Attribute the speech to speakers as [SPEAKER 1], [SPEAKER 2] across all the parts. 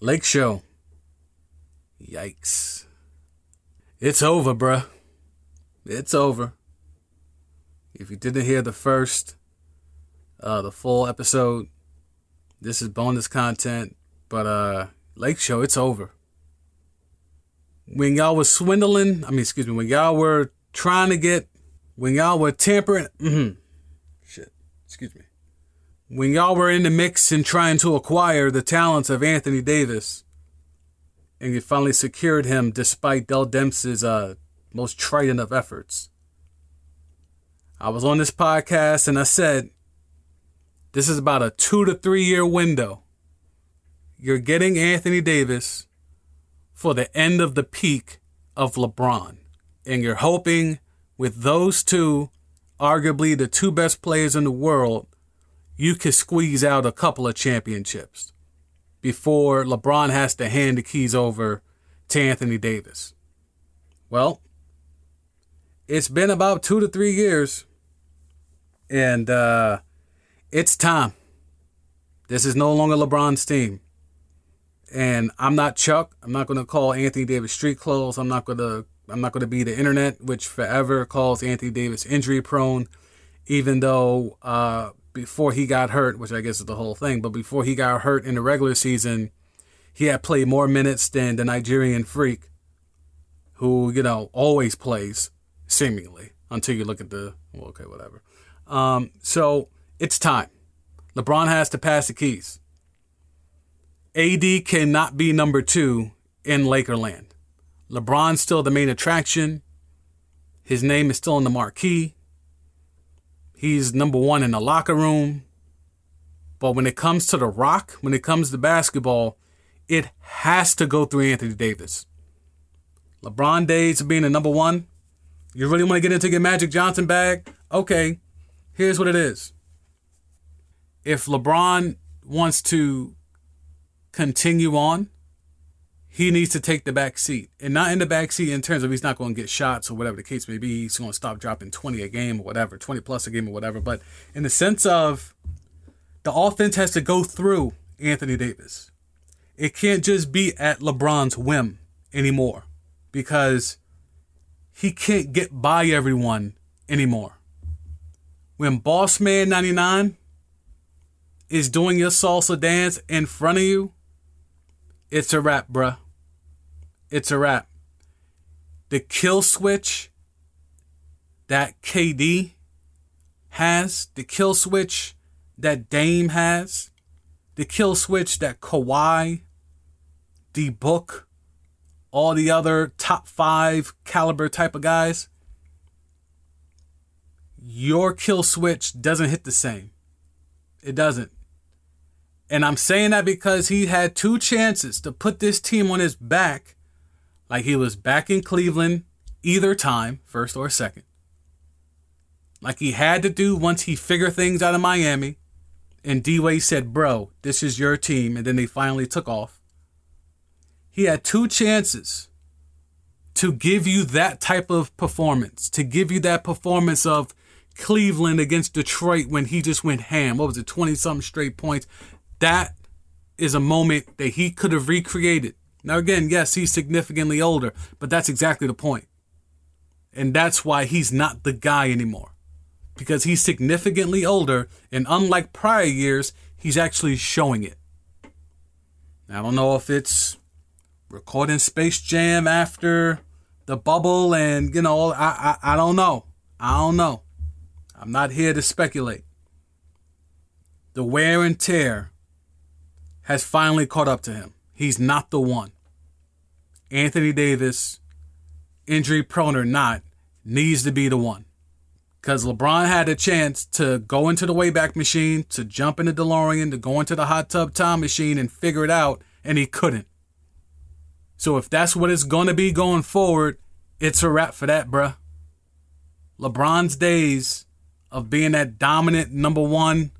[SPEAKER 1] Lake Show. Yikes. It's over, bruh. It's over. If you didn't hear the first, uh, the full episode, this is bonus content. But uh, Lake Show, it's over. When y'all was swindling, I mean, excuse me, when y'all were trying to get, when y'all were tampering, mm-hmm, shit, excuse me. When y'all were in the mix and trying to acquire the talents of Anthony Davis, and you finally secured him despite Dell Demps's uh, most trident of efforts. I was on this podcast and I said, this is about a two to three year window. You're getting Anthony Davis for the end of the peak of LeBron. And you're hoping with those two, arguably the two best players in the world, you could squeeze out a couple of championships before LeBron has to hand the keys over to Anthony Davis. Well, it's been about two to three years, and uh, it's time. This is no longer LeBron's team. And I'm not Chuck. I'm not going to call Anthony Davis street clothes. I'm not going to. I'm not going to be the internet, which forever calls Anthony Davis injury prone, even though uh, before he got hurt, which I guess is the whole thing, but before he got hurt in the regular season, he had played more minutes than the Nigerian freak, who you know always plays seemingly until you look at the well, okay, whatever. Um, so it's time. LeBron has to pass the keys. AD cannot be number two in Lakerland. LeBron's still the main attraction. His name is still in the marquee. He's number one in the locker room. But when it comes to the rock, when it comes to basketball, it has to go through Anthony Davis. LeBron days being the number one. You really want to get into your Magic Johnson bag? Okay, here's what it is. If LeBron wants to continue on, he needs to take the back seat. And not in the back seat in terms of he's not going to get shots or whatever the case may be. He's going to stop dropping 20 a game or whatever, 20 plus a game or whatever. But in the sense of the offense has to go through Anthony Davis. It can't just be at LeBron's whim anymore because he can't get by everyone anymore. When Boss Man 99 is doing your salsa dance in front of you, it's a wrap, bruh. It's a wrap. The kill switch that KD has, the kill switch that Dame has, the kill switch that Kawhi, D Book, all the other top five caliber type of guys, your kill switch doesn't hit the same. It doesn't. And I'm saying that because he had two chances to put this team on his back, like he was back in Cleveland either time, first or second. Like he had to do once he figured things out in Miami. And D Wade said, Bro, this is your team. And then they finally took off. He had two chances to give you that type of performance, to give you that performance of Cleveland against Detroit when he just went ham. What was it, 20 something straight points? That is a moment that he could have recreated. Now, again, yes, he's significantly older, but that's exactly the point. And that's why he's not the guy anymore. Because he's significantly older, and unlike prior years, he's actually showing it. I don't know if it's recording Space Jam after the bubble, and you know, I, I, I don't know. I don't know. I'm not here to speculate. The wear and tear has finally caught up to him. He's not the one. Anthony Davis, injury prone or not, needs to be the one. Because LeBron had a chance to go into the Wayback Machine, to jump in the DeLorean, to go into the hot tub time machine and figure it out, and he couldn't. So if that's what it's going to be going forward, it's a wrap for that, bruh. LeBron's days of being that dominant number one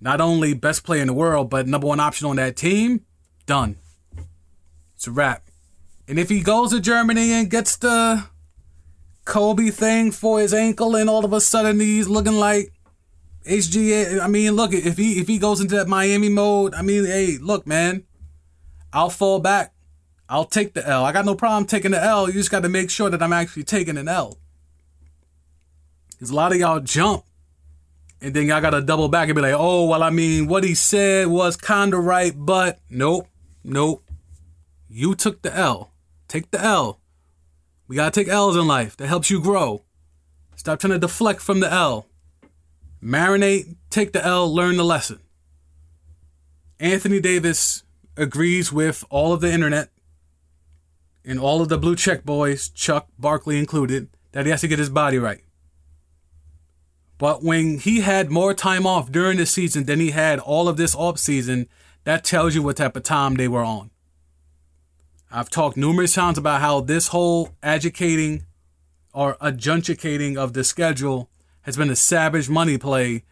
[SPEAKER 1] not only best player in the world, but number one option on that team, done. It's a wrap. And if he goes to Germany and gets the Kobe thing for his ankle, and all of a sudden he's looking like HGA, I mean, look, if he if he goes into that Miami mode, I mean, hey, look, man, I'll fall back. I'll take the L. I got no problem taking the L. You just got to make sure that I'm actually taking an L. Because a lot of y'all jump and then y'all got to double back and be like, oh, well, I mean, what he said was kind of right, but nope, nope. You took the L. Take the L. We got to take L's in life. That helps you grow. Stop trying to deflect from the L. Marinate, take the L, learn the lesson. Anthony Davis agrees with all of the internet and all of the blue check boys, Chuck Barkley included, that he has to get his body right. But when he had more time off during the season than he had all of this off season, that tells you what type of time they were on. I've talked numerous times about how this whole educating or adjudicating of the schedule has been a savage money play.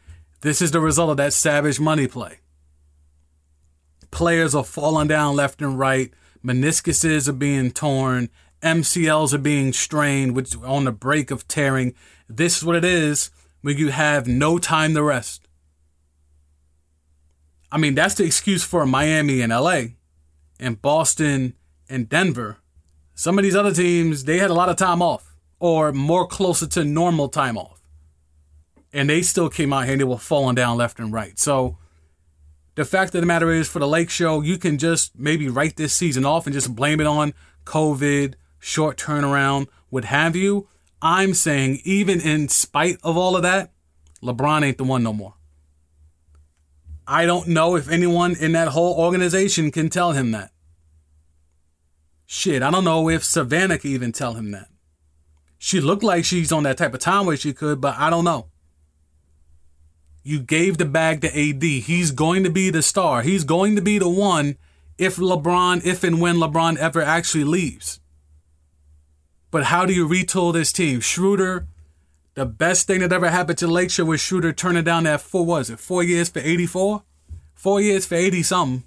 [SPEAKER 1] This is the result of that savage money play. Players are falling down left and right. Meniscuses are being torn. MCLs are being strained, which are on the break of tearing. This is what it is when you have no time to rest. I mean, that's the excuse for Miami and LA and Boston and Denver. Some of these other teams, they had a lot of time off or more closer to normal time off. And they still came out here and they were falling down left and right. So the fact of the matter is, for the Lake Show, you can just maybe write this season off and just blame it on COVID, short turnaround, what have you. I'm saying, even in spite of all of that, LeBron ain't the one no more. I don't know if anyone in that whole organization can tell him that. Shit, I don't know if Savannah could even tell him that. She looked like she's on that type of time where she could, but I don't know. You gave the bag to AD. He's going to be the star. He's going to be the one if LeBron, if and when LeBron ever actually leaves. But how do you retool this team? Schroeder, the best thing that ever happened to Lake Show was Schroeder turning down that four, was it, four years for 84? Four years for 80 something.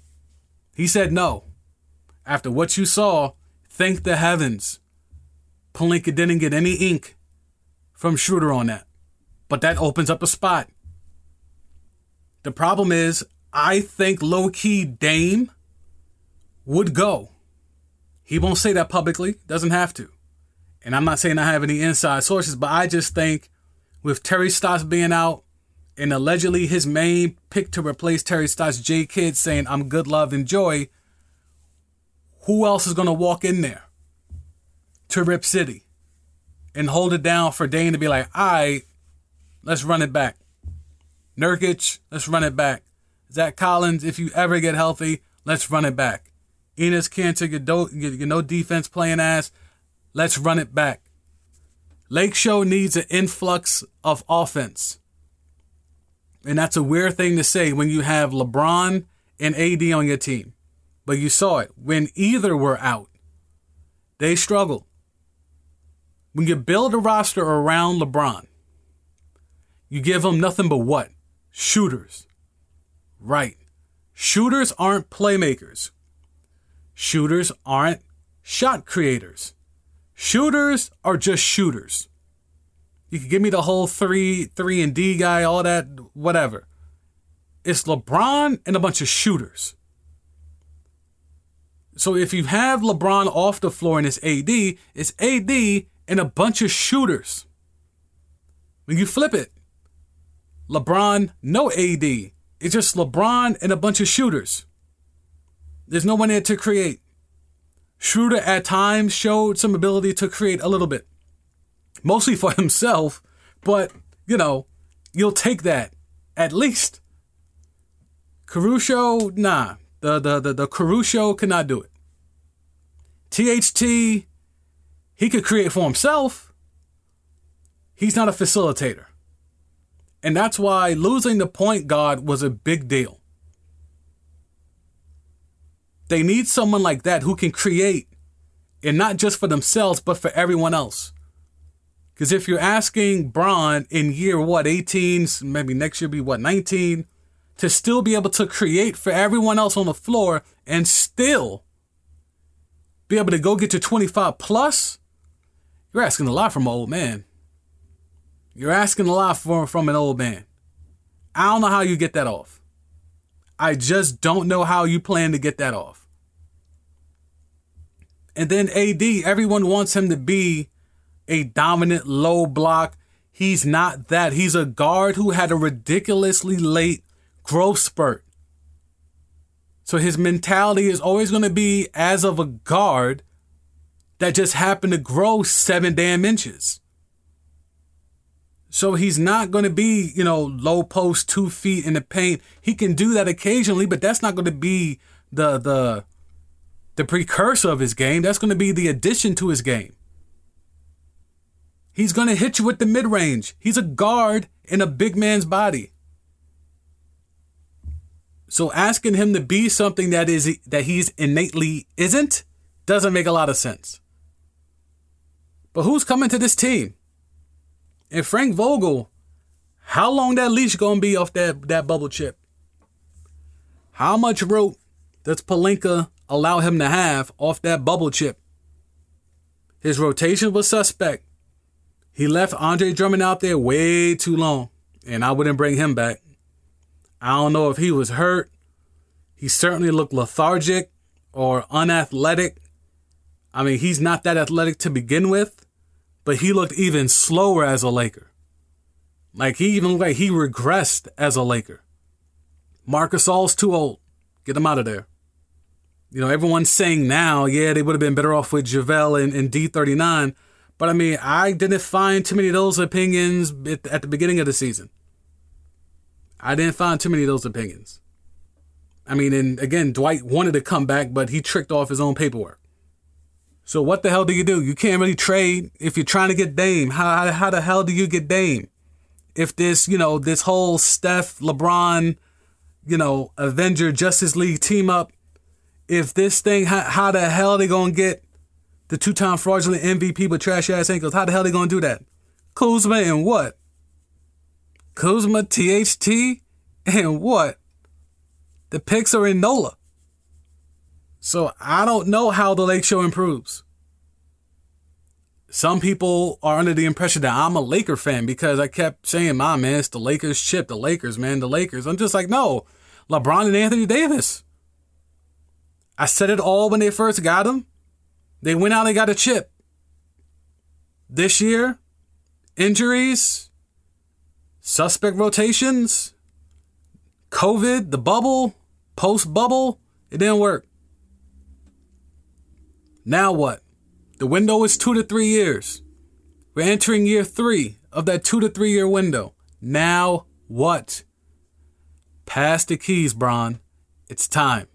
[SPEAKER 1] He said no. After what you saw, thank the heavens. Pelinka didn't get any ink from Schroeder on that. But that opens up a spot. The problem is, I think low key Dame would go. He won't say that publicly, doesn't have to. And I'm not saying I have any inside sources, but I just think with Terry Stotts being out and allegedly his main pick to replace Terry Stotts, J Kidd saying, I'm good, love, and joy, who else is going to walk in there? to Rip City and hold it down for Dame to be like, all right, let's run it back. Nurkic, let's run it back. Zach Collins, if you ever get healthy, let's run it back. Enes Kanter, get, do, get, get no defense playing ass, let's run it back. Lake Show needs an influx of offense. And that's a weird thing to say when you have LeBron and AD on your team. But you saw it. When either were out, they struggled. When you build a roster around LeBron, you give him nothing but what? Shooters. Right. Shooters aren't playmakers. Shooters aren't shot creators. Shooters are just shooters. You can give me the whole three, three and D guy, all that, whatever. It's LeBron and a bunch of shooters. So if you have LeBron off the floor and it's AD, it's AD and a bunch of shooters. When you flip it, LeBron, no AD. It's just LeBron and a bunch of shooters. There's no one there to create. Schroeder at times showed some ability to create a little bit, mostly for himself, but you know, you'll take that at least. Caruso, nah, the the the, the Caruso cannot do it. THT, he could create for himself. He's not a facilitator. And that's why losing the point guard was a big deal. They need someone like that who can create, and not just for themselves, but for everyone else. Because if you're asking Bron in year what, 18, maybe next year be what, 19, to still be able to create for everyone else on the floor and still be able to go get to 25 plus, you're asking a lot from an old man. You're asking a lot from, from an old man. I don't know how you get that off. I just don't know how you plan to get that off. And then AD, everyone wants him to be a dominant low block. He's not that. He's a guard who had a ridiculously late growth spurt. So his mentality is always going to be as of a guard that just happened to grow seven damn inches. So he's not going to be, you know, low post, two feet in the paint. He can do that occasionally, but that's not going to be the the the precursor of his game. That's going to be the addition to his game. He's going to hit you with the mid range. He's a guard in a big man's body. So asking him to be something that is that he's innately isn't doesn't make a lot of sense. But who's coming to this team? And Frank Vogel, how long that leash gonna be off that, that bubble chip? How much rope does Pelinka allow him to have off that bubble chip? His rotation was suspect. He left Andre Drummond out there way too long, and I wouldn't bring him back. I don't know if he was hurt. He certainly looked lethargic or unathletic. I mean, he's not that athletic to begin with but he looked even slower as a Laker. Like he even like he regressed as a Laker. Marcus Gasol's too old. Get him out of there. You know, everyone's saying now, yeah, they would have been better off with JaVale and, and D39. But I mean, I didn't find too many of those opinions at the beginning of the season. I didn't find too many of those opinions. I mean, and again, Dwight wanted to come back, but he tricked off his own paperwork. So what the hell do you do? You can't really trade if you're trying to get Dame. How, how, how the hell do you get Dame? If this, you know, this whole Steph, LeBron, you know, Avenger Justice League team up, if this thing, how, how the hell are they going to get the two-time fraudulent MVP with trash ass ankles? How the hell are they going to do that? Kuzma and what? Kuzma, THT, and what? The picks are in NOLA. So I don't know how the Lake Show improves. Some people are under the impression that I'm a Laker fan because I kept saying, "My man, it's the Lakers chip, the Lakers, man, the Lakers." I'm just like, no, LeBron and Anthony Davis. I said it all when they first got him. They went out and got a chip. This year, injuries, suspect rotations, COVID, the bubble, post bubble, it didn't work. Now what? The window is two to three years. We're entering year three of that two to three year window. Now what? Pass the keys, Bron. It's time.